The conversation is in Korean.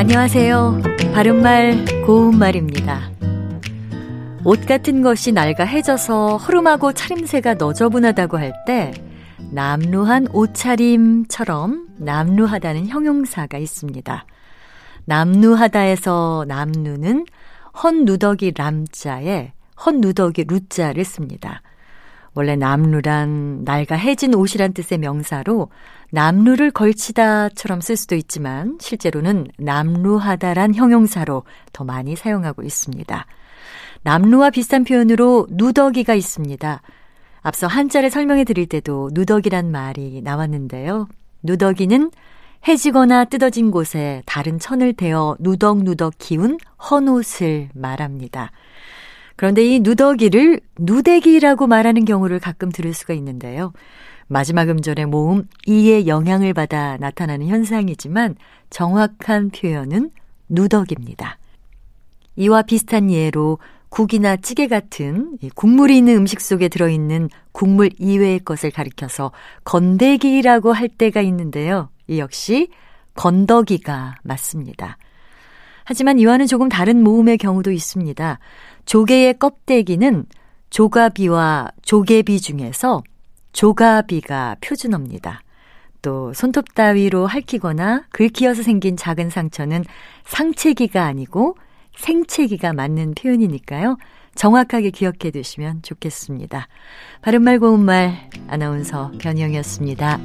안녕하세요. 바른말 고운말입니다. 옷 같은 것이 낡아해져서 흐름하고 차림새가 너저분하다고 할 때 남루한 옷차림처럼 남루하다는 형용사가 있습니다. 남루하다에서 남루는 헛누더기 람자에 헛누더기 루자를 씁니다. 원래 남루란 낡아해진 옷이란 뜻의 명사로 남루를 걸치다처럼 쓸 수도 있지만 실제로는 남루하다란 형용사로 더 많이 사용하고 있습니다. 남루와 비슷한 표현으로 누더기가 있습니다. 앞서 한자를 설명해 드릴 때도 누더기란 말이 나왔는데요. 누더기는 해지거나 뜯어진 곳에 다른 천을 대어 누덕누덕 기운 헌옷을 말합니다. 그런데 이 누더기를 누대기라고 말하는 경우를 가끔 들을 수가 있는데요. 마지막 음절의 모음 이의 영향을 받아 나타나는 현상이지만 정확한 표현은 누덕입니다. 이와 비슷한 예로 국이나 찌개 같은 국물이 있는 음식 속에 들어있는 국물 이외의 것을 가리켜서 건더기라고 할 때가 있는데요. 이 역시 건더기가 맞습니다. 하지만 이와는 조금 다른 모음의 경우도 있습니다. 조개의 껍데기는 조가비와 조개비 중에서 조가비가 표준어입니다. 또 손톱 따위로 핥히거나 긁히어서 생긴 작은 상처는 상체기가 아니고 생체기가 맞는 표현이니까요. 정확하게 기억해 두시면 좋겠습니다. 바른말 고운말 아나운서 변희영이었습니다.